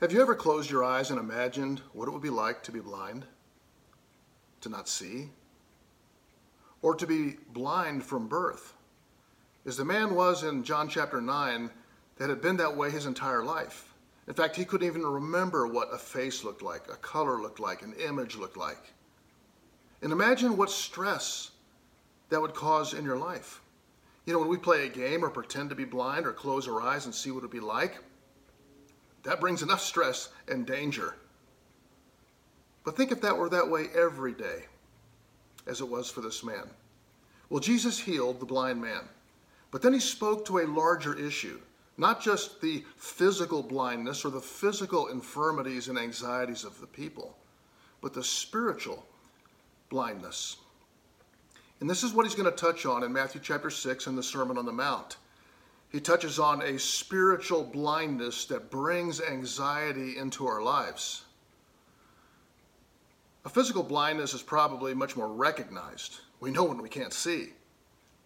Have you ever closed your eyes and imagined what it would be like to be blind? To not see? Or to be blind from birth? As the man was in John chapter 9 that had been that way his entire life. In fact, he couldn't even remember what a face looked like, a color looked like, an image looked like. And imagine what stress that would cause in your life. You know, when we play a game or pretend to be blind or close our eyes and see what it would be like, that brings enough stress and danger. But think if that were that way every day, as it was for this man. Well, Jesus healed the blind man, but then he spoke to a larger issue, not just the physical blindness or the physical infirmities and anxieties of the people, but the spiritual blindness. And this is what he's going to touch on in Matthew chapter 6 in the Sermon on the Mount. He touches on a spiritual blindness that brings anxiety into our lives. A physical blindness is probably much more recognized. We know when we can't see.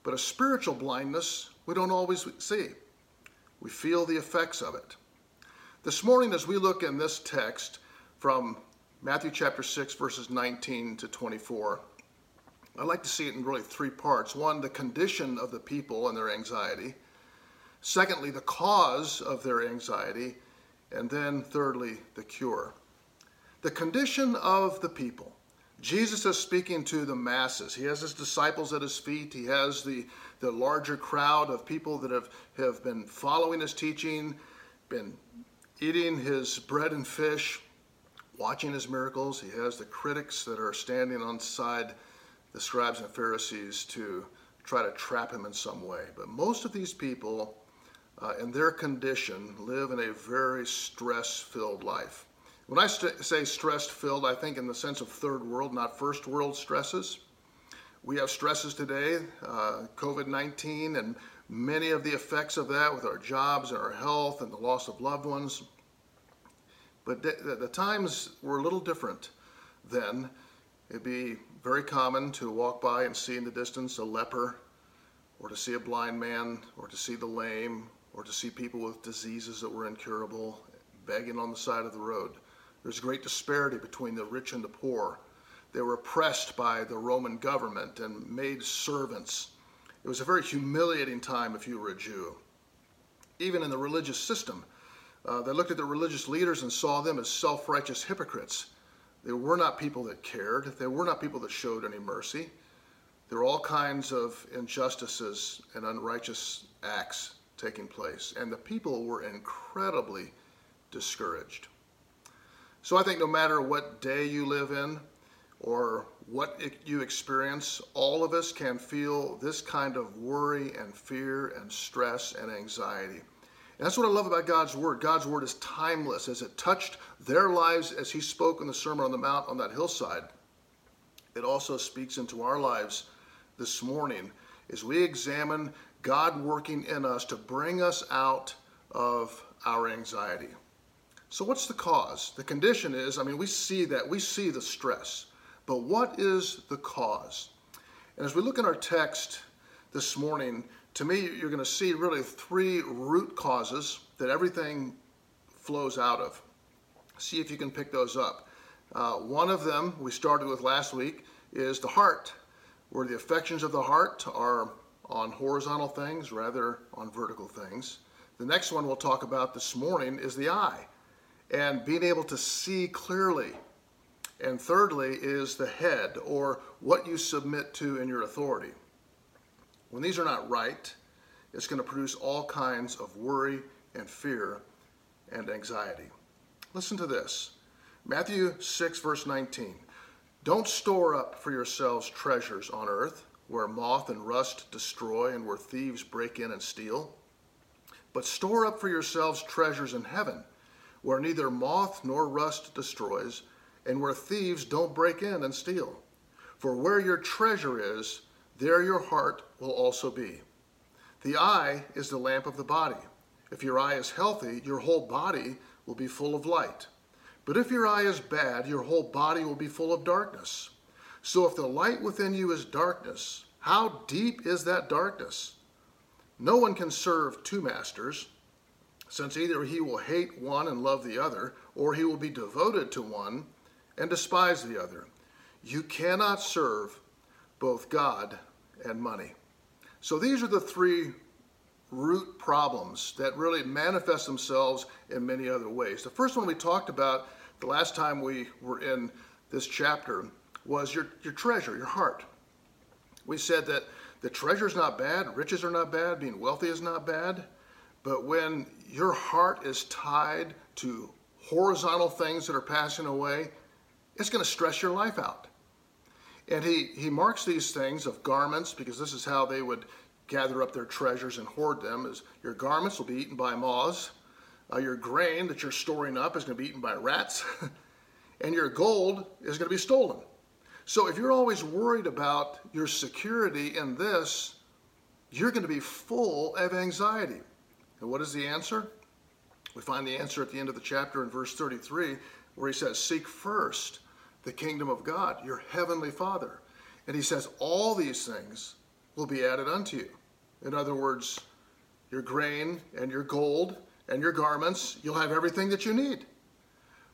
But a spiritual blindness, we don't always see. We feel the effects of it. This morning, as we look in this text from Matthew chapter 6, verses 19 to 24, I'd like to see it in really three parts. One, the condition of the people and their anxiety. Secondly, the cause of their anxiety. And then, thirdly, the cure. The condition of the people. Jesus is speaking to the masses. He has his disciples at his feet. He has the, the larger crowd of people that have, have been following his teaching, been eating his bread and fish, watching his miracles. He has the critics that are standing on side the scribes and Pharisees to try to trap him in some way. But most of these people uh, in their condition live in a very stress filled life. When I st- say stress filled, I think in the sense of third world, not first world stresses. We have stresses today, uh, COVID 19, and many of the effects of that with our jobs and our health and the loss of loved ones. But the, the times were a little different then. It'd be very common to walk by and see in the distance a leper, or to see a blind man, or to see the lame, or to see people with diseases that were incurable begging on the side of the road. There's great disparity between the rich and the poor. They were oppressed by the Roman government and made servants. It was a very humiliating time if you were a Jew. Even in the religious system, uh, they looked at the religious leaders and saw them as self righteous hypocrites. They were not people that cared, they were not people that showed any mercy. There were all kinds of injustices and unrighteous acts taking place, and the people were incredibly discouraged. So I think no matter what day you live in or what you experience, all of us can feel this kind of worry and fear and stress and anxiety. And that's what I love about God's Word. God's Word is timeless. As it touched their lives as He spoke in the Sermon on the Mount on that hillside, it also speaks into our lives this morning as we examine God working in us to bring us out of our anxiety. So, what's the cause? The condition is I mean, we see that, we see the stress, but what is the cause? And as we look in our text this morning, to me, you're going to see really three root causes that everything flows out of. See if you can pick those up. Uh, one of them we started with last week is the heart, where the affections of the heart are on horizontal things rather on vertical things. The next one we'll talk about this morning is the eye and being able to see clearly. And thirdly is the head or what you submit to in your authority. When these are not right, it's going to produce all kinds of worry and fear and anxiety. Listen to this Matthew 6, verse 19. Don't store up for yourselves treasures on earth where moth and rust destroy and where thieves break in and steal. But store up for yourselves treasures in heaven, where neither moth nor rust destroys, and where thieves don't break in and steal. For where your treasure is, there your heart will also be. The eye is the lamp of the body. If your eye is healthy, your whole body will be full of light. But if your eye is bad, your whole body will be full of darkness. So if the light within you is darkness, how deep is that darkness? No one can serve two masters, since either he will hate one and love the other, or he will be devoted to one and despise the other. You cannot serve both God and money. So these are the three root problems that really manifest themselves in many other ways. The first one we talked about the last time we were in this chapter was your, your treasure, your heart. We said that the treasure is not bad, riches are not bad, being wealthy is not bad, but when your heart is tied to horizontal things that are passing away, it's going to stress your life out. And he, he marks these things of garments because this is how they would gather up their treasures and hoard them is your garments will be eaten by moths uh, your grain that you're storing up is going to be eaten by rats and your gold is going to be stolen so if you're always worried about your security in this you're going to be full of anxiety. And what is the answer? We find the answer at the end of the chapter in verse 33 where he says seek first the kingdom of god your heavenly father. And he says all these things will be added unto you. In other words, your grain and your gold and your garments, you'll have everything that you need.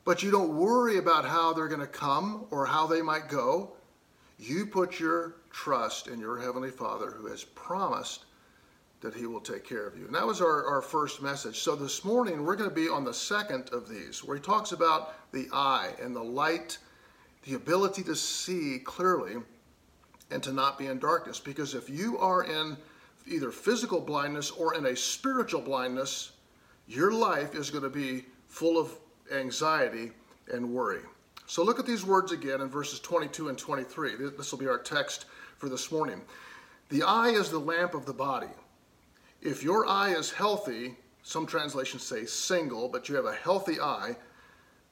But you don't worry about how they're going to come or how they might go. You put your trust in your Heavenly Father who has promised that He will take care of you. And that was our, our first message. So this morning, we're going to be on the second of these, where He talks about the eye and the light, the ability to see clearly and to not be in darkness. Because if you are in either physical blindness or in a spiritual blindness, your life is going to be full of anxiety and worry. So look at these words again in verses 22 and 23. This will be our text for this morning. The eye is the lamp of the body. If your eye is healthy, some translations say single, but you have a healthy eye,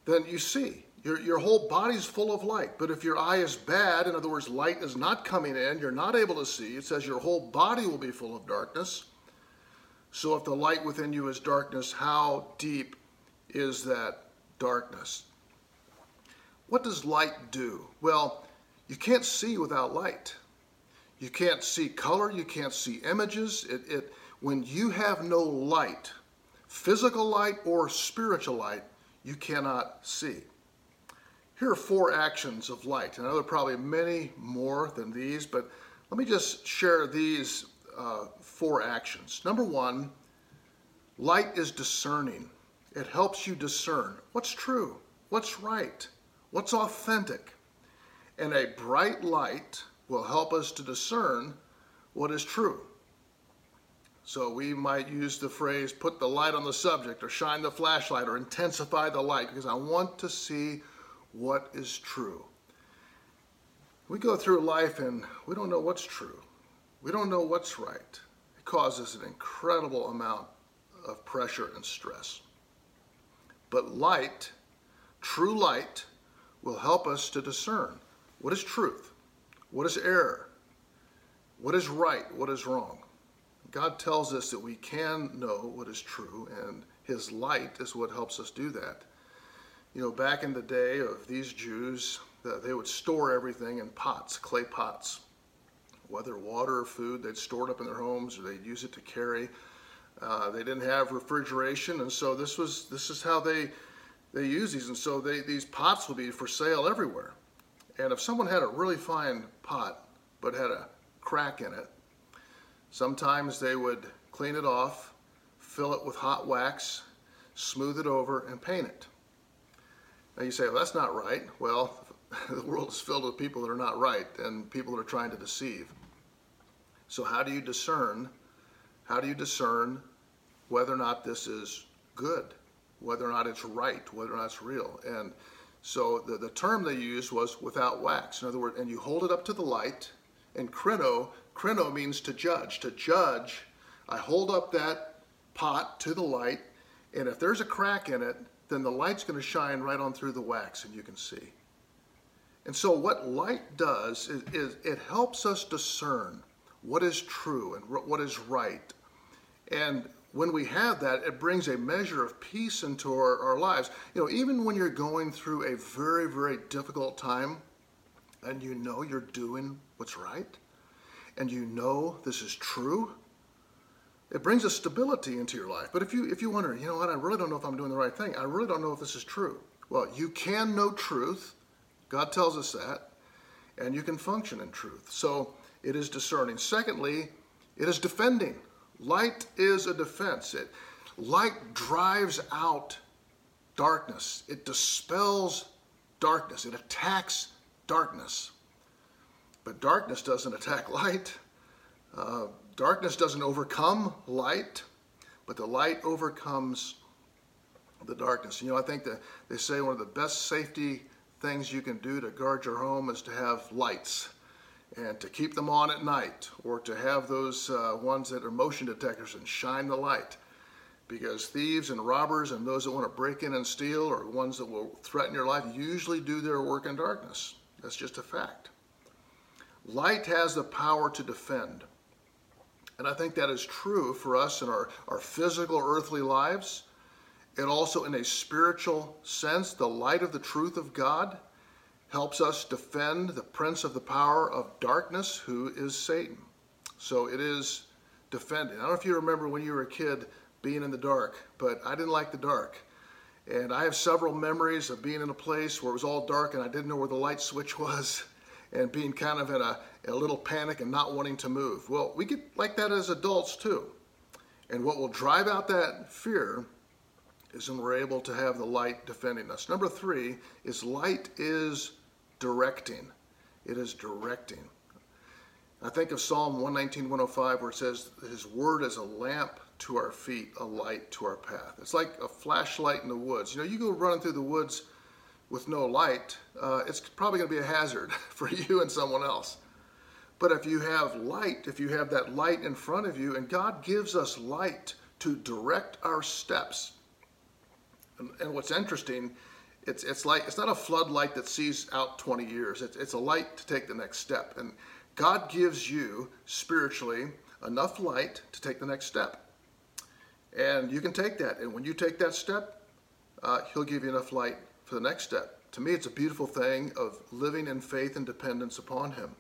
then you see. Your, your whole body's full of light. But if your eye is bad, in other words, light is not coming in, you're not able to see, it says your whole body will be full of darkness. So if the light within you is darkness, how deep is that darkness? What does light do? Well, you can't see without light. You can't see color, you can't see images. It, it, when you have no light, physical light or spiritual light, you cannot see. Here are four actions of light. I know there are probably many more than these, but let me just share these uh, four actions. Number one, light is discerning. It helps you discern what's true, what's right, what's authentic. And a bright light will help us to discern what is true. So we might use the phrase put the light on the subject or shine the flashlight or intensify the light because I want to see what is true. We go through life and we don't know what's true. We don't know what's right. It causes an incredible amount of pressure and stress. But light, true light, will help us to discern what is truth, what is error, what is right, what is wrong. God tells us that we can know what is true, and His light is what helps us do that. You know, back in the day of these Jews, they would store everything in pots, clay pots. Whether water or food, they'd store it up in their homes or they'd use it to carry. Uh, they didn't have refrigeration, and so this was this is how they they use these. And so they, these pots would be for sale everywhere. And if someone had a really fine pot but had a crack in it, sometimes they would clean it off, fill it with hot wax, smooth it over, and paint it. Now you say, well, that's not right. Well, the world is filled with people that are not right and people that are trying to deceive. So how do you discern? How do you discern whether or not this is good, whether or not it's right, whether or not it's real? And so the, the term they used was without wax. In other words, and you hold it up to the light, and krino, krino means to judge. To judge, I hold up that pot to the light, and if there's a crack in it, then the light's going to shine right on through the wax and you can see. And so what light does is, is, it helps us discern what is true and what is right. And when we have that, it brings a measure of peace into our, our lives. You know, even when you're going through a very, very difficult time and you know you're doing what's right and you know this is true, it brings a stability into your life. But if you if you wonder, you know what, I really don't know if I'm doing the right thing. I really don't know if this is true. Well, you can know truth. God tells us that, and you can function in truth. So it is discerning. Secondly, it is defending. Light is a defense. It light drives out darkness. It dispels darkness. It attacks darkness. But darkness doesn't attack light. Uh, darkness doesn't overcome light, but the light overcomes the darkness. You know, I think that they say one of the best safety things you can do to guard your home is to have lights and to keep them on at night or to have those uh, ones that are motion detectors and shine the light because thieves and robbers and those that want to break in and steal or ones that will threaten your life usually do their work in darkness. That's just a fact. Light has the power to defend. And I think that is true for us in our, our physical earthly lives and also in a spiritual sense. The light of the truth of God helps us defend the prince of the power of darkness, who is Satan. So it is defending. I don't know if you remember when you were a kid being in the dark, but I didn't like the dark. And I have several memories of being in a place where it was all dark and I didn't know where the light switch was and being kind of in a, a little panic and not wanting to move. Well, we get like that as adults too. And what will drive out that fear is when we're able to have the light defending us. Number three is light is directing. It is directing. I think of Psalm 119, 105, where it says, His word is a lamp to our feet, a light to our path. It's like a flashlight in the woods. You know, you go running through the woods with no light, uh, it's probably going to be a hazard for you and someone else. But if you have light, if you have that light in front of you, and God gives us light to direct our steps. And, and what's interesting, it's, it's like it's not a floodlight that sees out 20 years. It's, it's a light to take the next step. And God gives you spiritually enough light to take the next step. And you can take that. And when you take that step, uh, He'll give you enough light for the next step. To me, it's a beautiful thing of living in faith and dependence upon Him.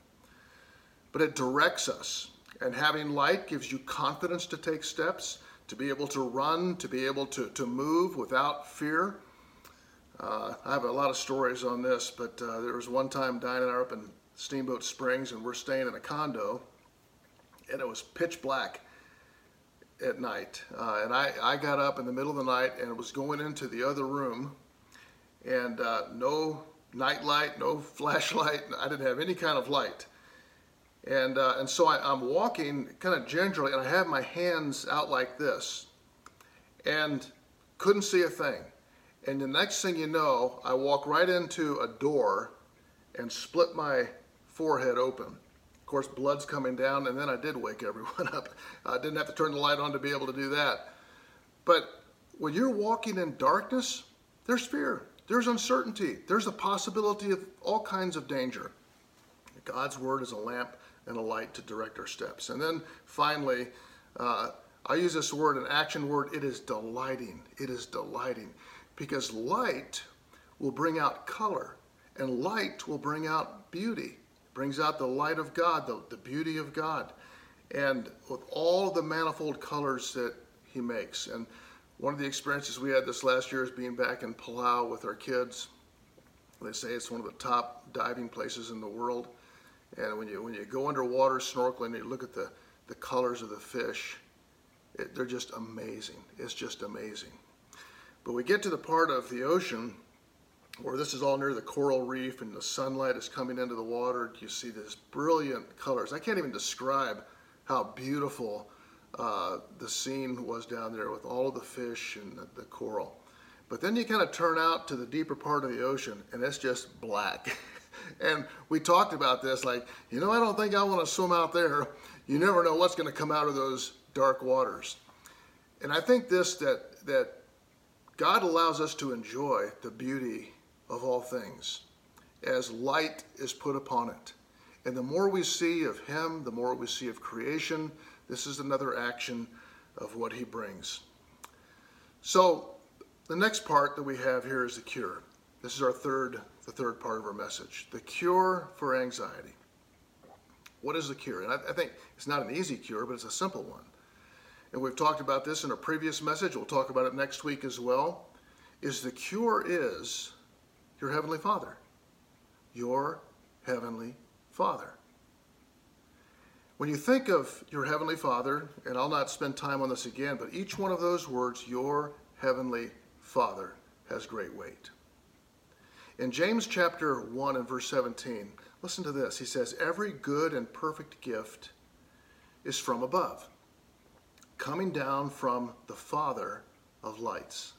But it directs us. And having light gives you confidence to take steps, to be able to run, to be able to, to move without fear. Uh, I have a lot of stories on this, but uh, there was one time Diane and I were up in Steamboat Springs and we're staying in a condo, and it was pitch black at night. Uh, and I, I got up in the middle of the night and was going into the other room and uh, no night light, no flashlight. I didn't have any kind of light. And, uh, and so I, am walking kind of gingerly and I have my hands out like this and couldn't see a thing. And the next thing you know, I walk right into a door and split my forehead open. Of course, blood's coming down, and then I did wake everyone up. I didn't have to turn the light on to be able to do that. But when you're walking in darkness, there's fear. There's uncertainty. There's a possibility of all kinds of danger. God's word is a lamp and a light to direct our steps. And then finally, uh, I use this word, an action word. It is delighting. It is delighting because light will bring out color and light will bring out beauty, brings out the light of God, the, the beauty of God, and with all the manifold colors that He makes. And one of the experiences we had this last year is being back in Palau with our kids. They say it's one of the top diving places in the world. And when you when you go underwater snorkeling, you look at the, the colors of the fish. It, they're just amazing. It's just amazing. But we get to the part of the ocean where this is all near the coral reef and the sunlight is coming into the water. You see these brilliant colors. I can't even describe how beautiful uh, the scene was down there with all of the fish and the, the coral. But then you kind of turn out to the deeper part of the ocean and it's just black. and we talked about this like, you know, I don't think I want to swim out there. You never know what's going to come out of those dark waters. And I think this that that God allows us to enjoy the beauty of all things as light is put upon it. And the more we see of Him, the more we see of creation, this is another action of what he brings. So the next part that we have here is the cure. This is our third, the third part of our message. The cure for anxiety. What is the cure? And I, I think it's not an easy cure, but it's a simple one. And we've talked about this in a previous message, we'll talk about it next week as well, is the cure is your Heavenly Father. Your Heavenly Father. When you think of your Heavenly Father, and I'll not spend time on this again, but each one of those words, your Heavenly Father, has great weight. In James chapter 1 and verse 17, listen to this. He says, Every good and perfect gift is from above, coming down from the Father of lights,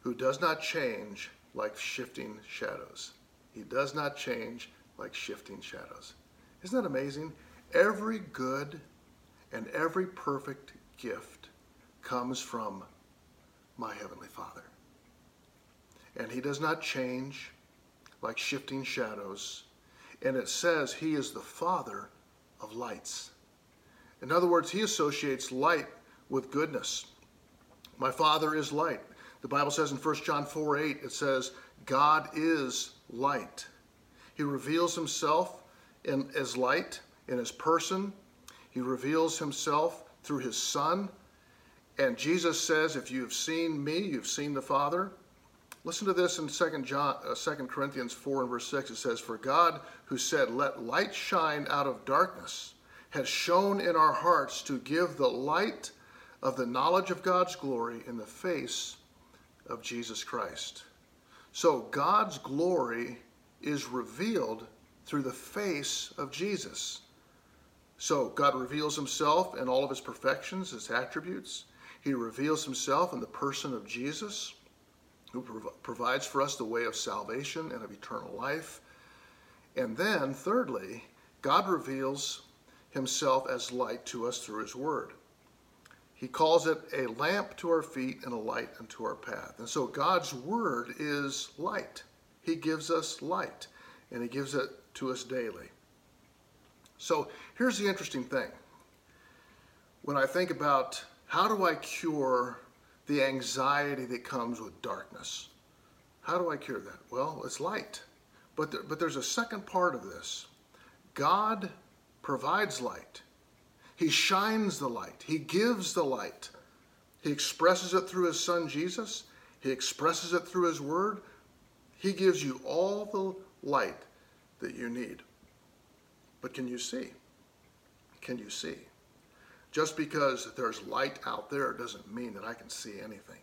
who does not change like shifting shadows. He does not change like shifting shadows. Isn't that amazing? Every good and every perfect gift comes from my Heavenly Father and he does not change like shifting shadows. And it says he is the Father of lights. In other words, he associates light with goodness. My Father is light. The Bible says in 1 John 4 8, it says, God is light. He reveals himself in, as light in his person. He reveals himself through his Son. And Jesus says, If you have seen me, you've seen the Father. Listen to this in 2 John, uh, 2 Corinthians 4 and verse 6. It says, For God, who said, Let light shine out of darkness, has shone in our hearts to give the light of the knowledge of God's glory in the face of Jesus Christ. So God's glory is revealed through the face of Jesus. So God reveals himself in all of his perfections, his attributes. He reveals himself in the person of Jesus who prov- provides for us the way of salvation and of eternal life. And then, thirdly, God reveals himself as light to us through his word. He calls it a lamp to our feet and a light unto our path. And so God's word is light. He gives us light, and he gives it to us daily. So here's the interesting thing. When I think about how do I cure the anxiety that comes with darkness. How do I cure that? Well, it's light. But, there, but there's a second part of this. God provides light. He shines the light. He gives the light. He expresses it through his son Jesus. He expresses it through his word. He gives you all the light that you need. But can you see? Can you see? Just because there's light out there doesn't mean that I can see anything.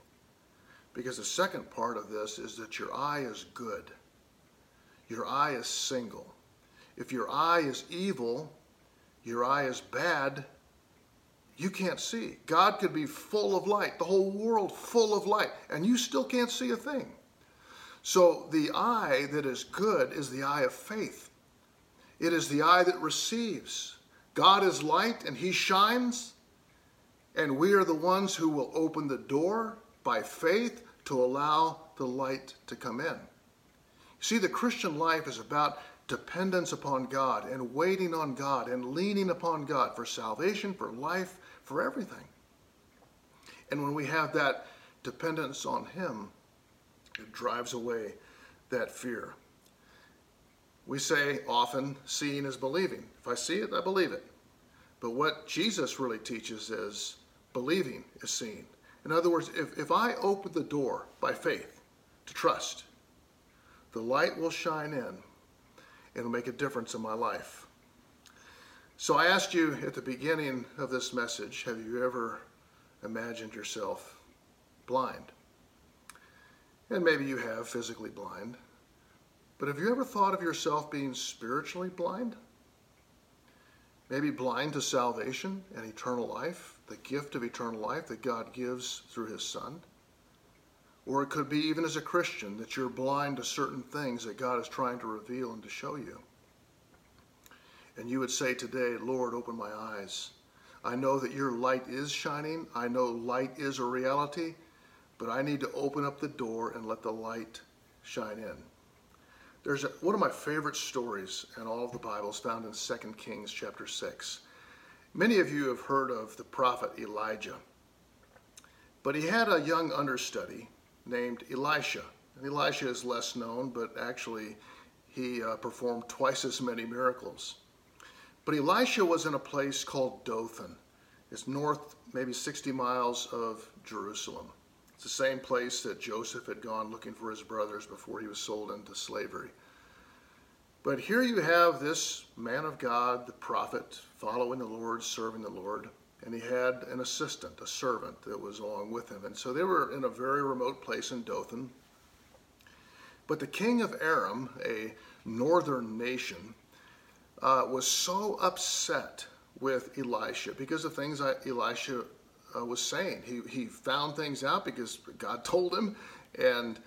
Because the second part of this is that your eye is good. Your eye is single. If your eye is evil, your eye is bad, you can't see. God could be full of light, the whole world full of light, and you still can't see a thing. So the eye that is good is the eye of faith. It is the eye that receives. God is light and he shines, and we are the ones who will open the door by faith to allow the light to come in. See, the Christian life is about dependence upon God and waiting on God and leaning upon God for salvation, for life, for everything. And when we have that dependence on Him, it drives away that fear. We say often, seeing is believing. If I see it, I believe it. But what Jesus really teaches is believing is seeing. In other words, if, if I open the door by faith to trust, the light will shine in it'll make a difference in my life. So I asked you at the beginning of this message have you ever imagined yourself blind? And maybe you have physically blind. But have you ever thought of yourself being spiritually blind? Maybe blind to salvation and eternal life, the gift of eternal life that God gives through his Son? Or it could be even as a Christian that you're blind to certain things that God is trying to reveal and to show you. And you would say today, Lord, open my eyes. I know that your light is shining. I know light is a reality, but I need to open up the door and let the light shine in. There's a, one of my favorite stories in all of the Bibles found in 2 Kings chapter 6. Many of you have heard of the prophet Elijah, but he had a young understudy named Elisha. And Elisha is less known, but actually he uh, performed twice as many miracles. But Elisha was in a place called Dothan. It's north, maybe 60 miles of Jerusalem. It's the same place that Joseph had gone looking for his brothers before he was sold into slavery. But here you have this man of God, the prophet, following the Lord, serving the Lord, and he had an assistant, a servant that was along with him. And so they were in a very remote place in Dothan. But the king of Aram, a northern nation, uh, was so upset with Elisha because of things that Elisha uh, was saying. He, he found things out because God told him, and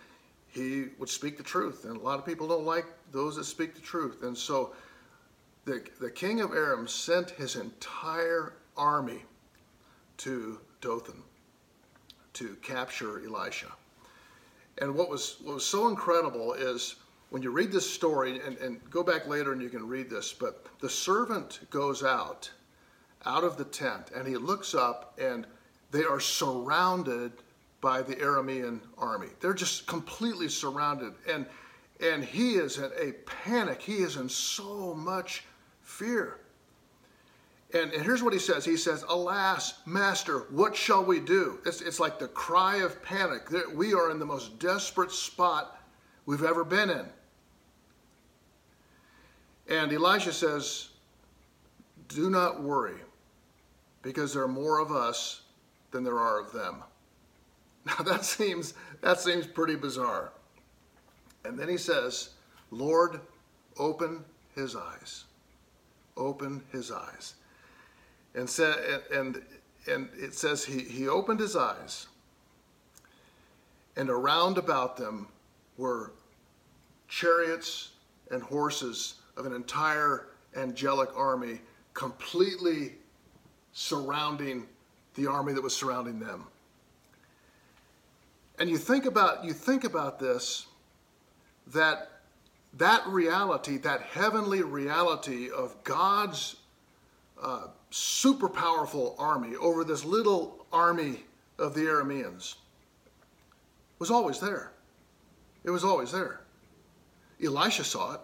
he would speak the truth. And a lot of people don't like those that speak the truth. And so the, the king of Aram sent his entire army to Dothan to capture Elisha. And what was, what was so incredible is when you read this story, and, and go back later and you can read this, but the servant goes out, out of the tent, and he looks up, and they are surrounded by the Aramean army. They're just completely surrounded. And, and he is in a panic. He is in so much fear. And, and here's what he says He says, Alas, Master, what shall we do? It's, it's like the cry of panic. We are in the most desperate spot we've ever been in. And Elisha says, Do not worry, because there are more of us than there are of them. Now that seems that seems pretty bizarre. And then he says, Lord, open his eyes. Open his eyes. And said and and it says he, he opened his eyes, and around about them were chariots and horses of an entire angelic army completely surrounding the army that was surrounding them. And you think about you think about this that that reality, that heavenly reality of God's uh, super powerful army over this little army of the Arameans was always there. It was always there. Elisha saw it,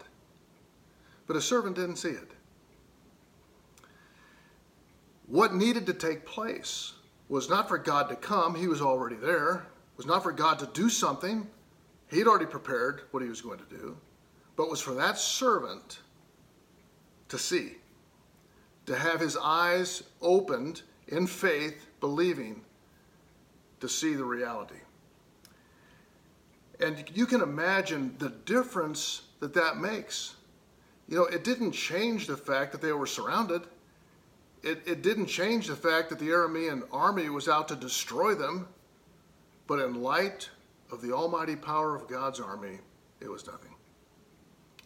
but a servant didn't see it. What needed to take place was not for God to come, he was already there, was not for God to do something, he'd already prepared what he was going to do, but was for that servant to see, to have his eyes opened in faith, believing, to see the reality. And you can imagine the difference that that makes. You know, it didn't change the fact that they were surrounded it, it didn't change the fact that the Aramean army was out to destroy them, but in light of the almighty power of God's army, it was nothing.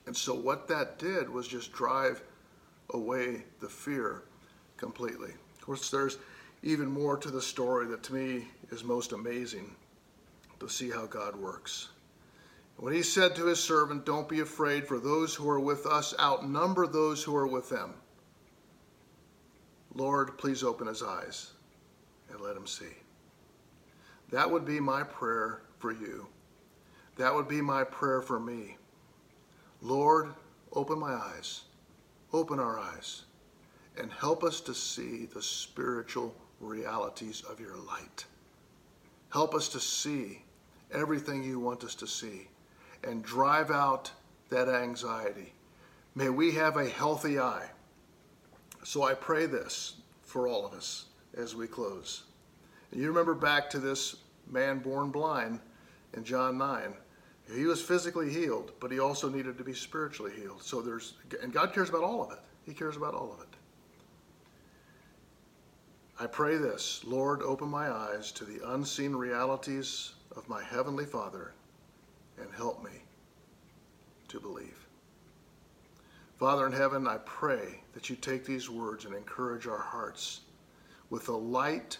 And so what that did was just drive away the fear completely. Of course, there's even more to the story that to me is most amazing to see how God works. When he said to his servant, Don't be afraid, for those who are with us outnumber those who are with them. Lord, please open his eyes and let him see. That would be my prayer for you. That would be my prayer for me. Lord, open my eyes, open our eyes, and help us to see the spiritual realities of your light. Help us to see everything you want us to see and drive out that anxiety. May we have a healthy eye so I pray this for all of us as we close. And you remember back to this man born blind in John 9. He was physically healed, but he also needed to be spiritually healed. So there's, and God cares about all of it. He cares about all of it. I pray this Lord, open my eyes to the unseen realities of my Heavenly Father and help me to believe. Father in heaven, I pray that you take these words and encourage our hearts with the light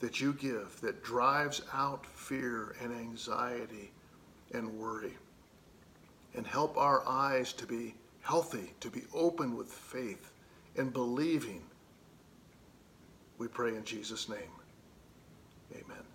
that you give that drives out fear and anxiety and worry. And help our eyes to be healthy, to be open with faith and believing. We pray in Jesus' name. Amen.